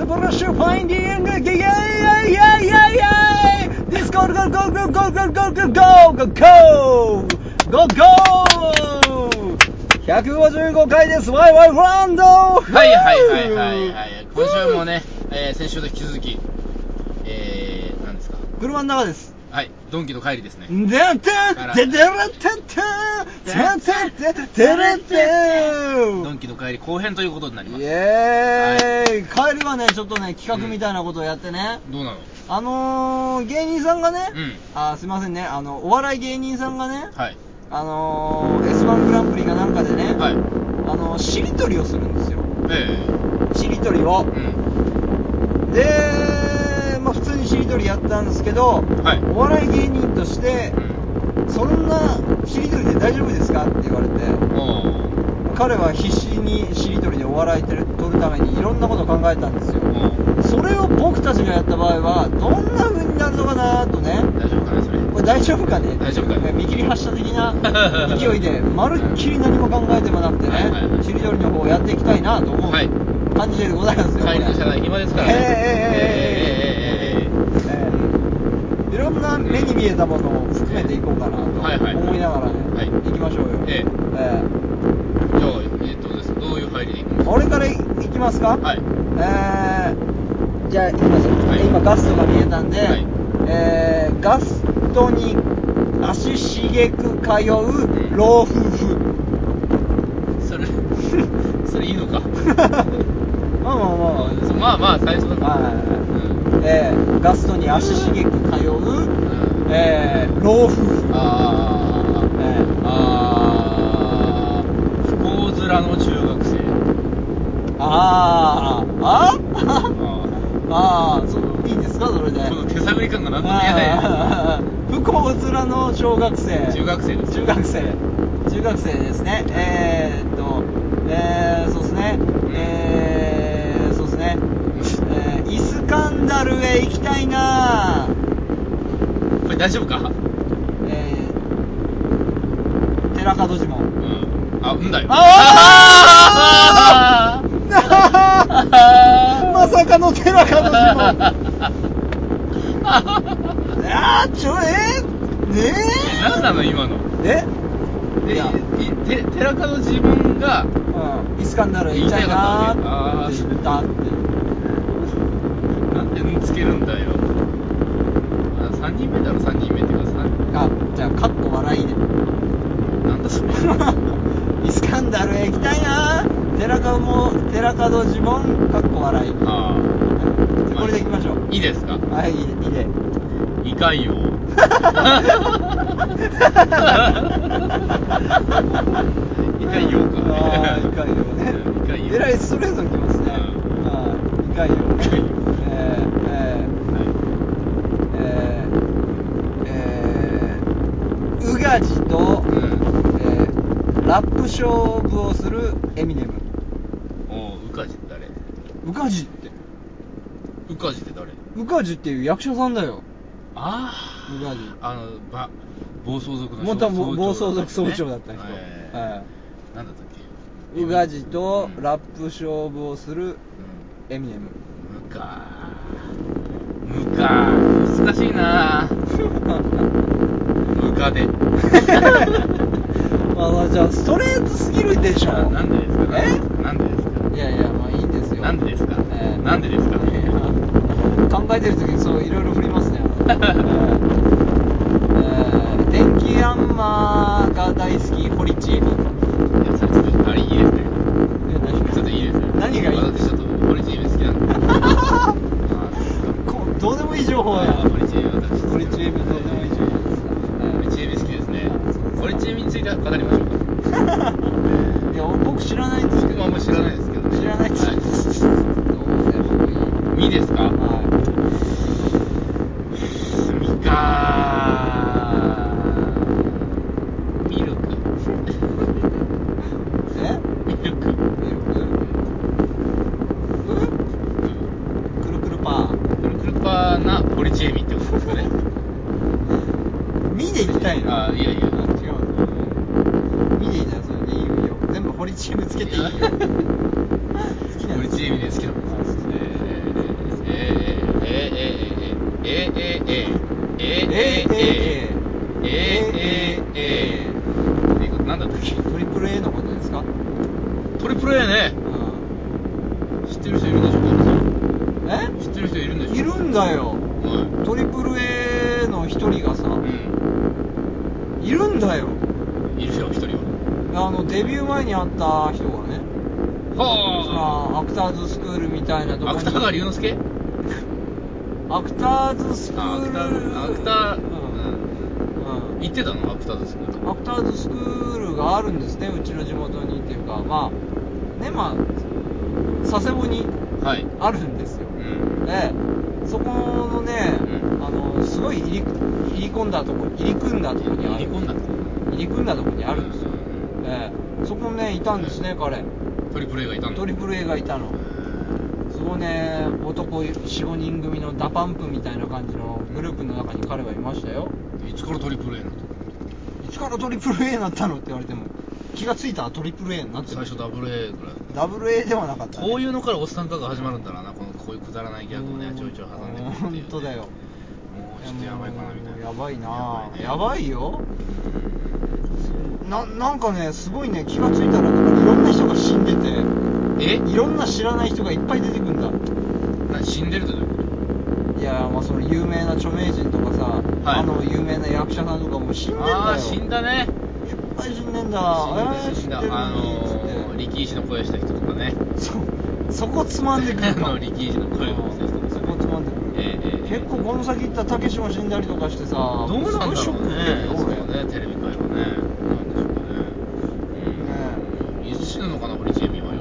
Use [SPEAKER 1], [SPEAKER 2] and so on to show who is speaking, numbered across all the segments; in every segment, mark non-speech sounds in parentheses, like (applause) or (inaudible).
[SPEAKER 1] 素晴らしいファインディングイイェイイェイイェイイェイイェイディスコールゴーゴーゴーゴーゴーゴーゴーゴーゴーゴーゴー155回ですワイワイランド
[SPEAKER 2] はいはいはいはいはい。今週もね、えー先週と引き続き、えー、何ですか。
[SPEAKER 1] 車の中です、
[SPEAKER 2] ドンキの帰りですね。
[SPEAKER 1] だたてだら。たただたててらて
[SPEAKER 2] ドンキの帰り後編ということになります。
[SPEAKER 1] イェーイ、はい、帰りはね、ちょっとね、企画みたいなことをやってね。
[SPEAKER 2] うん、どうなの？
[SPEAKER 1] あのー、芸人さんがね、
[SPEAKER 2] うん、
[SPEAKER 1] あすいませんね、あの、お笑い芸人さんがね、
[SPEAKER 2] はい、
[SPEAKER 1] あのー、S1 グランプリかなんかでね、
[SPEAKER 2] はい、
[SPEAKER 1] あのー、しりとりをするんですよ。
[SPEAKER 2] ええ。
[SPEAKER 1] ー、しりとりを。
[SPEAKER 2] うん、
[SPEAKER 1] で普通にしりやったんですけど、
[SPEAKER 2] はい
[SPEAKER 1] お笑い芸人として、
[SPEAKER 2] うん。
[SPEAKER 1] そんなしりとりで大丈夫ですかって言われて。彼は必死にしりとりでお笑い取る取るためにいろんなことを考えたんですよ。それを僕たちがやった場合は、どんな風になるのかなとね、
[SPEAKER 2] 大丈夫かな、それ。
[SPEAKER 1] これ大丈夫かね
[SPEAKER 2] 大丈夫かね
[SPEAKER 1] 見切り発車的な (laughs) 勢いで、まるっきり何も考えてもなくてね、
[SPEAKER 2] い
[SPEAKER 1] しりとりの方をやっていきたいなと思う
[SPEAKER 2] はい
[SPEAKER 1] 感じでございますよ。
[SPEAKER 2] 帰りの車内暇ですからね。
[SPEAKER 1] ええええええええ
[SPEAKER 2] ええええええ
[SPEAKER 1] ええいろんな目に見えたものを含めていこうかなと思いながらね、
[SPEAKER 2] はい
[SPEAKER 1] 行きましょうよ。
[SPEAKER 2] ええ
[SPEAKER 1] え。
[SPEAKER 2] じゃあ、えっとですどういう入りでいきます
[SPEAKER 1] え俺から行きますか？
[SPEAKER 2] はい。
[SPEAKER 1] えー、じゃあ行きます。よ、
[SPEAKER 2] はい。
[SPEAKER 1] 今ガストが見えたんで、
[SPEAKER 2] はい。
[SPEAKER 1] えー、ガストに足しげく通う老夫婦。
[SPEAKER 2] それ、(laughs) それいいのか？(laughs)
[SPEAKER 1] まあまあまあ。
[SPEAKER 2] まあまあ、最初だから。
[SPEAKER 1] はい
[SPEAKER 2] うん
[SPEAKER 1] えー、ガストに足しげく通う、えー、老夫婦。
[SPEAKER 2] あー。
[SPEAKER 1] え
[SPEAKER 2] あー、不幸面の中学生。
[SPEAKER 1] あー。ああ
[SPEAKER 2] あ
[SPEAKER 1] ああそういいんですか？それで。
[SPEAKER 2] ーこの手探り感がなんとも言えない。
[SPEAKER 1] 不幸面の小学生。
[SPEAKER 2] 中学生です。
[SPEAKER 1] 中学生。中学生ですね。えー、っとえー、そうですね。えー、そうですね。えー、イスカンダルへ行きたいな
[SPEAKER 2] これ大丈夫か？
[SPEAKER 1] えー、寺門島。
[SPEAKER 2] うん。あ、うんだよ。
[SPEAKER 1] あー！(laughs) まさかの寺門島。(laughs) あーちょえー、ね
[SPEAKER 2] 何なの今の？
[SPEAKER 1] え？
[SPEAKER 2] で、て寺門自分が、
[SPEAKER 1] うん、イスカンダルへ行きたいなーって言ったって。
[SPEAKER 2] なんでんつけるんだよ。あ、3人目だろ、3人目っていうか、三
[SPEAKER 1] あじゃあかっこ笑いで
[SPEAKER 2] なんだそれ。
[SPEAKER 1] イスカンダルへ行きたいなー寺門も寺門自問かっこ笑い
[SPEAKER 2] あ
[SPEAKER 1] でこれでいきましょう
[SPEAKER 2] いいですか
[SPEAKER 1] はいいいでい
[SPEAKER 2] かんよ。いかんようか。
[SPEAKER 1] あーいかんよね
[SPEAKER 2] いかんよ。
[SPEAKER 1] えらいストレートにきますね
[SPEAKER 2] うん
[SPEAKER 1] はいいかんよ
[SPEAKER 2] いかんよ
[SPEAKER 1] えー、えーえー、えー、
[SPEAKER 2] うん
[SPEAKER 1] えー、ラップ勝負をするエミネム
[SPEAKER 2] おう、うかじ誰？
[SPEAKER 1] ウガジって
[SPEAKER 2] うかじって誰？
[SPEAKER 1] ウガジっていう役者さんだよ。
[SPEAKER 2] あ
[SPEAKER 1] うがじ
[SPEAKER 2] あ。あの、ば、暴走族の
[SPEAKER 1] 元
[SPEAKER 2] 総
[SPEAKER 1] 暴走族総長だった人。
[SPEAKER 2] え
[SPEAKER 1] は
[SPEAKER 2] ーなんだったっけ？
[SPEAKER 1] ウガジと
[SPEAKER 2] うん。
[SPEAKER 1] ラップ勝負をする
[SPEAKER 2] うん。
[SPEAKER 1] エミネム。
[SPEAKER 2] むか。むか。難しいな。(laughs) むかで。(laughs)
[SPEAKER 1] あじゃあストレートすぎるでしょ。
[SPEAKER 2] ななんでですか？
[SPEAKER 1] え？
[SPEAKER 2] なんでですか？
[SPEAKER 1] いやいやまあいいんですよ。
[SPEAKER 2] なんでですか？
[SPEAKER 1] えー。
[SPEAKER 2] なんでですか？
[SPEAKER 1] い (laughs) や考えてる時にそういろいろ振りますね。(laughs) えー。えー電気ヤンマーが大好き堀ちえみ
[SPEAKER 2] いやそれちょっとあれいいですねチーム
[SPEAKER 1] つけていい？で
[SPEAKER 2] 好き
[SPEAKER 1] なんです
[SPEAKER 2] チえム
[SPEAKER 1] えす
[SPEAKER 2] えどえリ
[SPEAKER 1] え
[SPEAKER 2] ルえのえとえす
[SPEAKER 1] え
[SPEAKER 2] トえプえ A え、
[SPEAKER 1] うえ、
[SPEAKER 2] 知えてる人えるえでえょ
[SPEAKER 1] え
[SPEAKER 2] 知っえるえいえんえしえ
[SPEAKER 1] いえんえよ、
[SPEAKER 2] え
[SPEAKER 1] ん、えリえルえのえ人えさ、
[SPEAKER 2] えん、
[SPEAKER 1] えるえだえ
[SPEAKER 2] いえよえ人は
[SPEAKER 1] あのデビュー前に会った人がねそ
[SPEAKER 2] は
[SPEAKER 1] のアクターズスクールみたいなとこに。
[SPEAKER 2] あ芥川龍之介？
[SPEAKER 1] アクターズスクール。
[SPEAKER 2] あアクターアクター。
[SPEAKER 1] うん。うん。
[SPEAKER 2] 行ってたの？アクターズスクール。
[SPEAKER 1] アクターズスクールがあるんですねうちの地元にっていうか。まあねまあ佐世保に
[SPEAKER 2] はい。
[SPEAKER 1] あるんですよ。
[SPEAKER 2] うん。
[SPEAKER 1] ええそこのね、
[SPEAKER 2] うん。
[SPEAKER 1] あのすごい入り入り込んだとこ入り組んだとこにある。
[SPEAKER 2] 入り込んだ
[SPEAKER 1] 入り組んだとこにあるんですよ、
[SPEAKER 2] うん
[SPEAKER 1] ええ。そこねいたんですね彼。
[SPEAKER 2] トリプル A がいたんだ
[SPEAKER 1] トリプル A がいたの。そこね男45人組の DA PUMP みたいな感じのグループの中に彼はいましたよ。
[SPEAKER 2] いつからトリプル A なの？
[SPEAKER 1] いつからトリプル A になったのって言われても気がついたらトリプル A になってる。
[SPEAKER 2] 最初ダブル A ぐらい。
[SPEAKER 1] ダブル A ではなかった、ね、
[SPEAKER 2] こういうのからおっさん化が始まるんだろうなこのこういうくだらないギャグをねちょいちょい挟んでくるっていう
[SPEAKER 1] 本
[SPEAKER 2] ね
[SPEAKER 1] 当だよ。
[SPEAKER 2] もうちょっとやばいかなみたいな。
[SPEAKER 1] やばいな。
[SPEAKER 2] ね。
[SPEAKER 1] やばいよななんかねすごいね気がついたらなんかいろんな人が死んでて
[SPEAKER 2] え？
[SPEAKER 1] いろんな知らない人がいっぱい出てくるんだ。
[SPEAKER 2] 何死んでるってどういうこ
[SPEAKER 1] いやまあその有名な著名人とかさ、
[SPEAKER 2] はい。
[SPEAKER 1] あの有名な役者さんとかもう死んでんだよ。
[SPEAKER 2] とああ死んだね。
[SPEAKER 1] いっぱい死んでんだ。
[SPEAKER 2] 死んで死んだ。
[SPEAKER 1] あの
[SPEAKER 2] ー力石の声した人とかね。
[SPEAKER 1] そそこつまんでくる (laughs)
[SPEAKER 2] あ
[SPEAKER 1] か
[SPEAKER 2] の力石の声をした人とかね。
[SPEAKER 1] そこつまんでくる結構この先行ったらたけしも死んだりとかしてさ
[SPEAKER 2] どうなんだろうね。そう
[SPEAKER 1] 俺
[SPEAKER 2] ねテレビ界はねなんでしょうかねうんいつ死ぬのかな堀ちえみはよ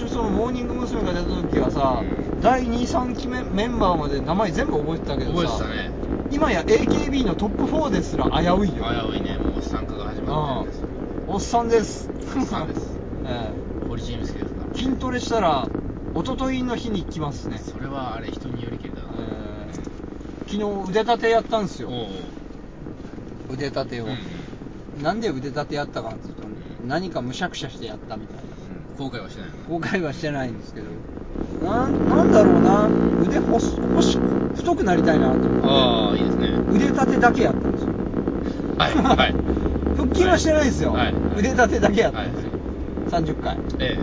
[SPEAKER 1] 昔そのモーニング娘。が出た時はさ第23期メメンバーまで名前全部覚えてたけどさ
[SPEAKER 2] ね。
[SPEAKER 1] 今や AKB のトップ4ですら危ういよ
[SPEAKER 2] 危ういね。もう参加が始まってるんです。よ
[SPEAKER 1] おっさんです。
[SPEAKER 2] おっさんです。(laughs)
[SPEAKER 1] え
[SPEAKER 2] 堀ちえみ好きですか。
[SPEAKER 1] え筋トレしたら一昨日の日に来ますね、
[SPEAKER 2] それはあれ人によりけりだな。
[SPEAKER 1] ええ。昨日腕立てやったんですよ。
[SPEAKER 2] おうおう。
[SPEAKER 1] 腕立てを、
[SPEAKER 2] うん
[SPEAKER 1] なんで腕立てやったかっていうと何かむしゃくしゃしてやったみたいな
[SPEAKER 2] 後悔はしてないの？
[SPEAKER 1] 後悔はしてないんですけど。なんなんだろうな。腕細細太くなりたいなと思って。
[SPEAKER 2] ああいいですね。
[SPEAKER 1] 腕立てだけやったんですよ。
[SPEAKER 2] はいはい。(laughs)
[SPEAKER 1] 腹筋はしてないんですよ、
[SPEAKER 2] はい
[SPEAKER 1] 腕立てだけやった
[SPEAKER 2] はい
[SPEAKER 1] んですよ、30回。
[SPEAKER 2] え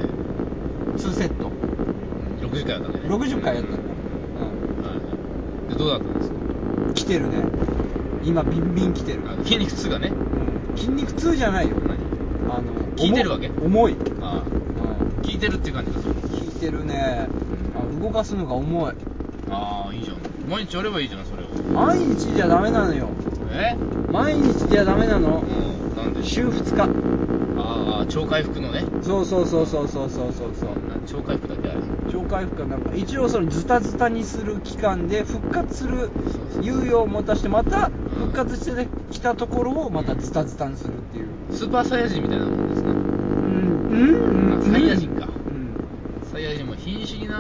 [SPEAKER 1] 2セット。
[SPEAKER 2] え60回やったね。
[SPEAKER 1] 60回やったんだ、
[SPEAKER 2] はいでどうだったんですか？
[SPEAKER 1] うん、来てるね。今ビンビン来てる、
[SPEAKER 2] あ筋肉痛がね。
[SPEAKER 1] うん。筋肉痛じゃないよ。
[SPEAKER 2] 何？
[SPEAKER 1] あの
[SPEAKER 2] 効いてるわけ？
[SPEAKER 1] 重い、うん、
[SPEAKER 2] ああ効いてるって感じがする
[SPEAKER 1] 効いてるね、あ動かすのが重い。
[SPEAKER 2] ああいいじゃん。毎日やればいいじゃんそれを。
[SPEAKER 1] 毎日じゃダメなのよ。
[SPEAKER 2] え？
[SPEAKER 1] 毎日じゃダメなの、
[SPEAKER 2] うん、なんで？
[SPEAKER 1] 週2日。
[SPEAKER 2] ああ超回復のね。
[SPEAKER 1] そうそうそうそうそうそうそう
[SPEAKER 2] 超回復だけある。
[SPEAKER 1] 超回復はなんか。一応そのズタズタにする期間で復活する猶予を持たしてまた復活してきたところをまたズタズタにするっていう、
[SPEAKER 2] スーパーサイヤ人みたいなもんですね。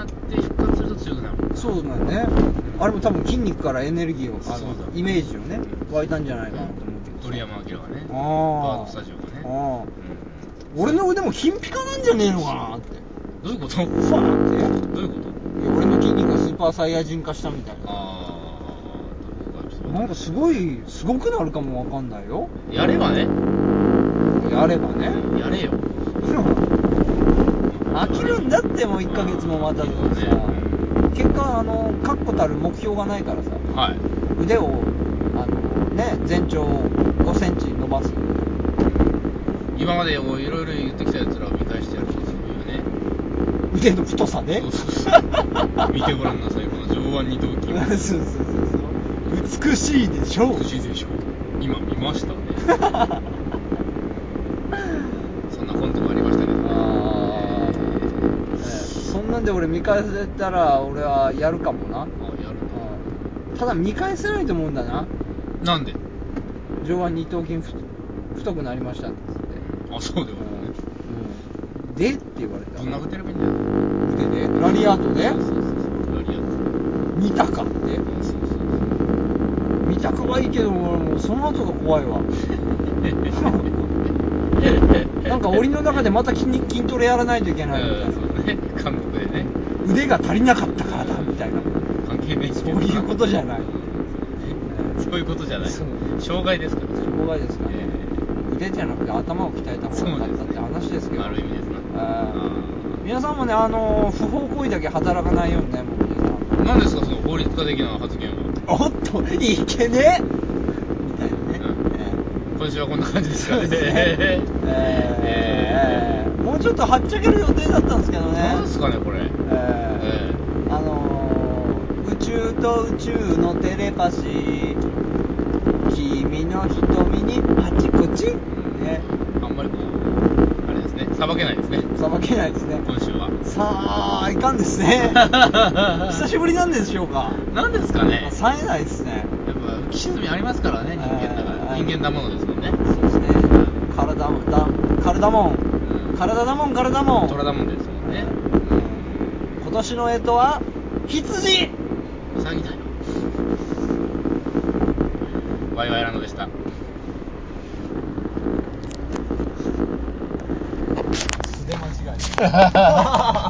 [SPEAKER 2] って復活すると強くなる
[SPEAKER 1] そうだね。あれも多分筋肉からエネルギーをあの
[SPEAKER 2] そうだ
[SPEAKER 1] イメージをね湧いたんじゃないかなと思うけど。
[SPEAKER 2] 鳥山明がね
[SPEAKER 1] あー。
[SPEAKER 2] バードスタジオがね。
[SPEAKER 1] ああ
[SPEAKER 2] うん。
[SPEAKER 1] 俺の腕も金ピカなんじゃねえのかなって。
[SPEAKER 2] どういうこと？
[SPEAKER 1] ファーって。
[SPEAKER 2] どういうこと？
[SPEAKER 1] いや俺の筋肉がスーパーサイヤ人化したみたいな。
[SPEAKER 2] ああどうか
[SPEAKER 1] なんかすごいすごくなるかもわかんないよ。
[SPEAKER 2] やればね。
[SPEAKER 1] やればね。
[SPEAKER 2] やれよ
[SPEAKER 1] 飽きるんだってもう1ヶ月も待たずにさ。結果あの確固たる目標がないからさ。
[SPEAKER 2] はい。
[SPEAKER 1] 腕をあのね全長5センチ伸ばす。
[SPEAKER 2] 今までをいろいろ言ってきたやつらを見返してやるとそういうね。
[SPEAKER 1] 腕の太さね。
[SPEAKER 2] そうそうそう。見てごらんなさい。この上腕二頭筋。(laughs)
[SPEAKER 1] そうそうそうそう。美しいでしょう。
[SPEAKER 2] 美しいでしょ今見ましたね (laughs) そんなコントもありましたけどね
[SPEAKER 1] あーええそんなんで俺見返せたら俺はやるかもな、
[SPEAKER 2] あやる
[SPEAKER 1] うん。ただ見返せないと思うんだな。
[SPEAKER 2] なんで？
[SPEAKER 1] 上腕二頭筋ふ太くなりましたっつって。
[SPEAKER 2] あそうでもね。
[SPEAKER 1] うん。でって言われた。
[SPEAKER 2] ぶん殴ってればいいんじゃない
[SPEAKER 1] 腕で。ラリアートで
[SPEAKER 2] そうそうそう。ラリアッ
[SPEAKER 1] 見たかって。
[SPEAKER 2] トそうそうそう。
[SPEAKER 1] 見たくはいいけど俺もうその後が怖いわ。(laughs) なんか檻の中でまた筋肉筋トレやらないといけないみたいな腕が足りなかったからだみたいな。
[SPEAKER 2] 関係ねえし
[SPEAKER 1] そういうことじゃない。
[SPEAKER 2] そういうことじゃない。障害ですから。
[SPEAKER 1] 障害ですかね
[SPEAKER 2] え
[SPEAKER 1] 腕じゃなくて頭を鍛えた方が良かったって話ですけど。
[SPEAKER 2] ある意味ですな。
[SPEAKER 1] えー皆さんもねあの不法行為だけ働かないようにねもう皆さ。ん
[SPEAKER 2] 何ですかその法律家的な発言は。
[SPEAKER 1] おっといけねみたいなね、え
[SPEAKER 2] 今週はこんな感じです
[SPEAKER 1] ー
[SPEAKER 2] か
[SPEAKER 1] ね。(laughs) えーえーもうちょっとはっちゃける予定だったんですけどね。
[SPEAKER 2] 何ですかねこれ
[SPEAKER 1] えーあのー宇宙と宇宙のテレパシー。君の瞳にあちこちね。
[SPEAKER 2] あんまりこうあれですね。さばけないですね。
[SPEAKER 1] さばけないですね。
[SPEAKER 2] 今週は。
[SPEAKER 1] さあいかんですね。(laughs) 久しぶりなんでしょうか。
[SPEAKER 2] 何ですかね。
[SPEAKER 1] 冴えないですね。
[SPEAKER 2] やっぱ浮き沈みありますからね人間だから。
[SPEAKER 1] えー
[SPEAKER 2] 人間だものですもんね。
[SPEAKER 1] そうですね。体もだ。体もん。
[SPEAKER 2] うん。
[SPEAKER 1] 体だもん体もん。
[SPEAKER 2] 虎だもんですもんね。
[SPEAKER 1] 今年の干支は羊
[SPEAKER 2] うさぎだよワイワイランドでした。
[SPEAKER 1] 素で間違えた (laughs)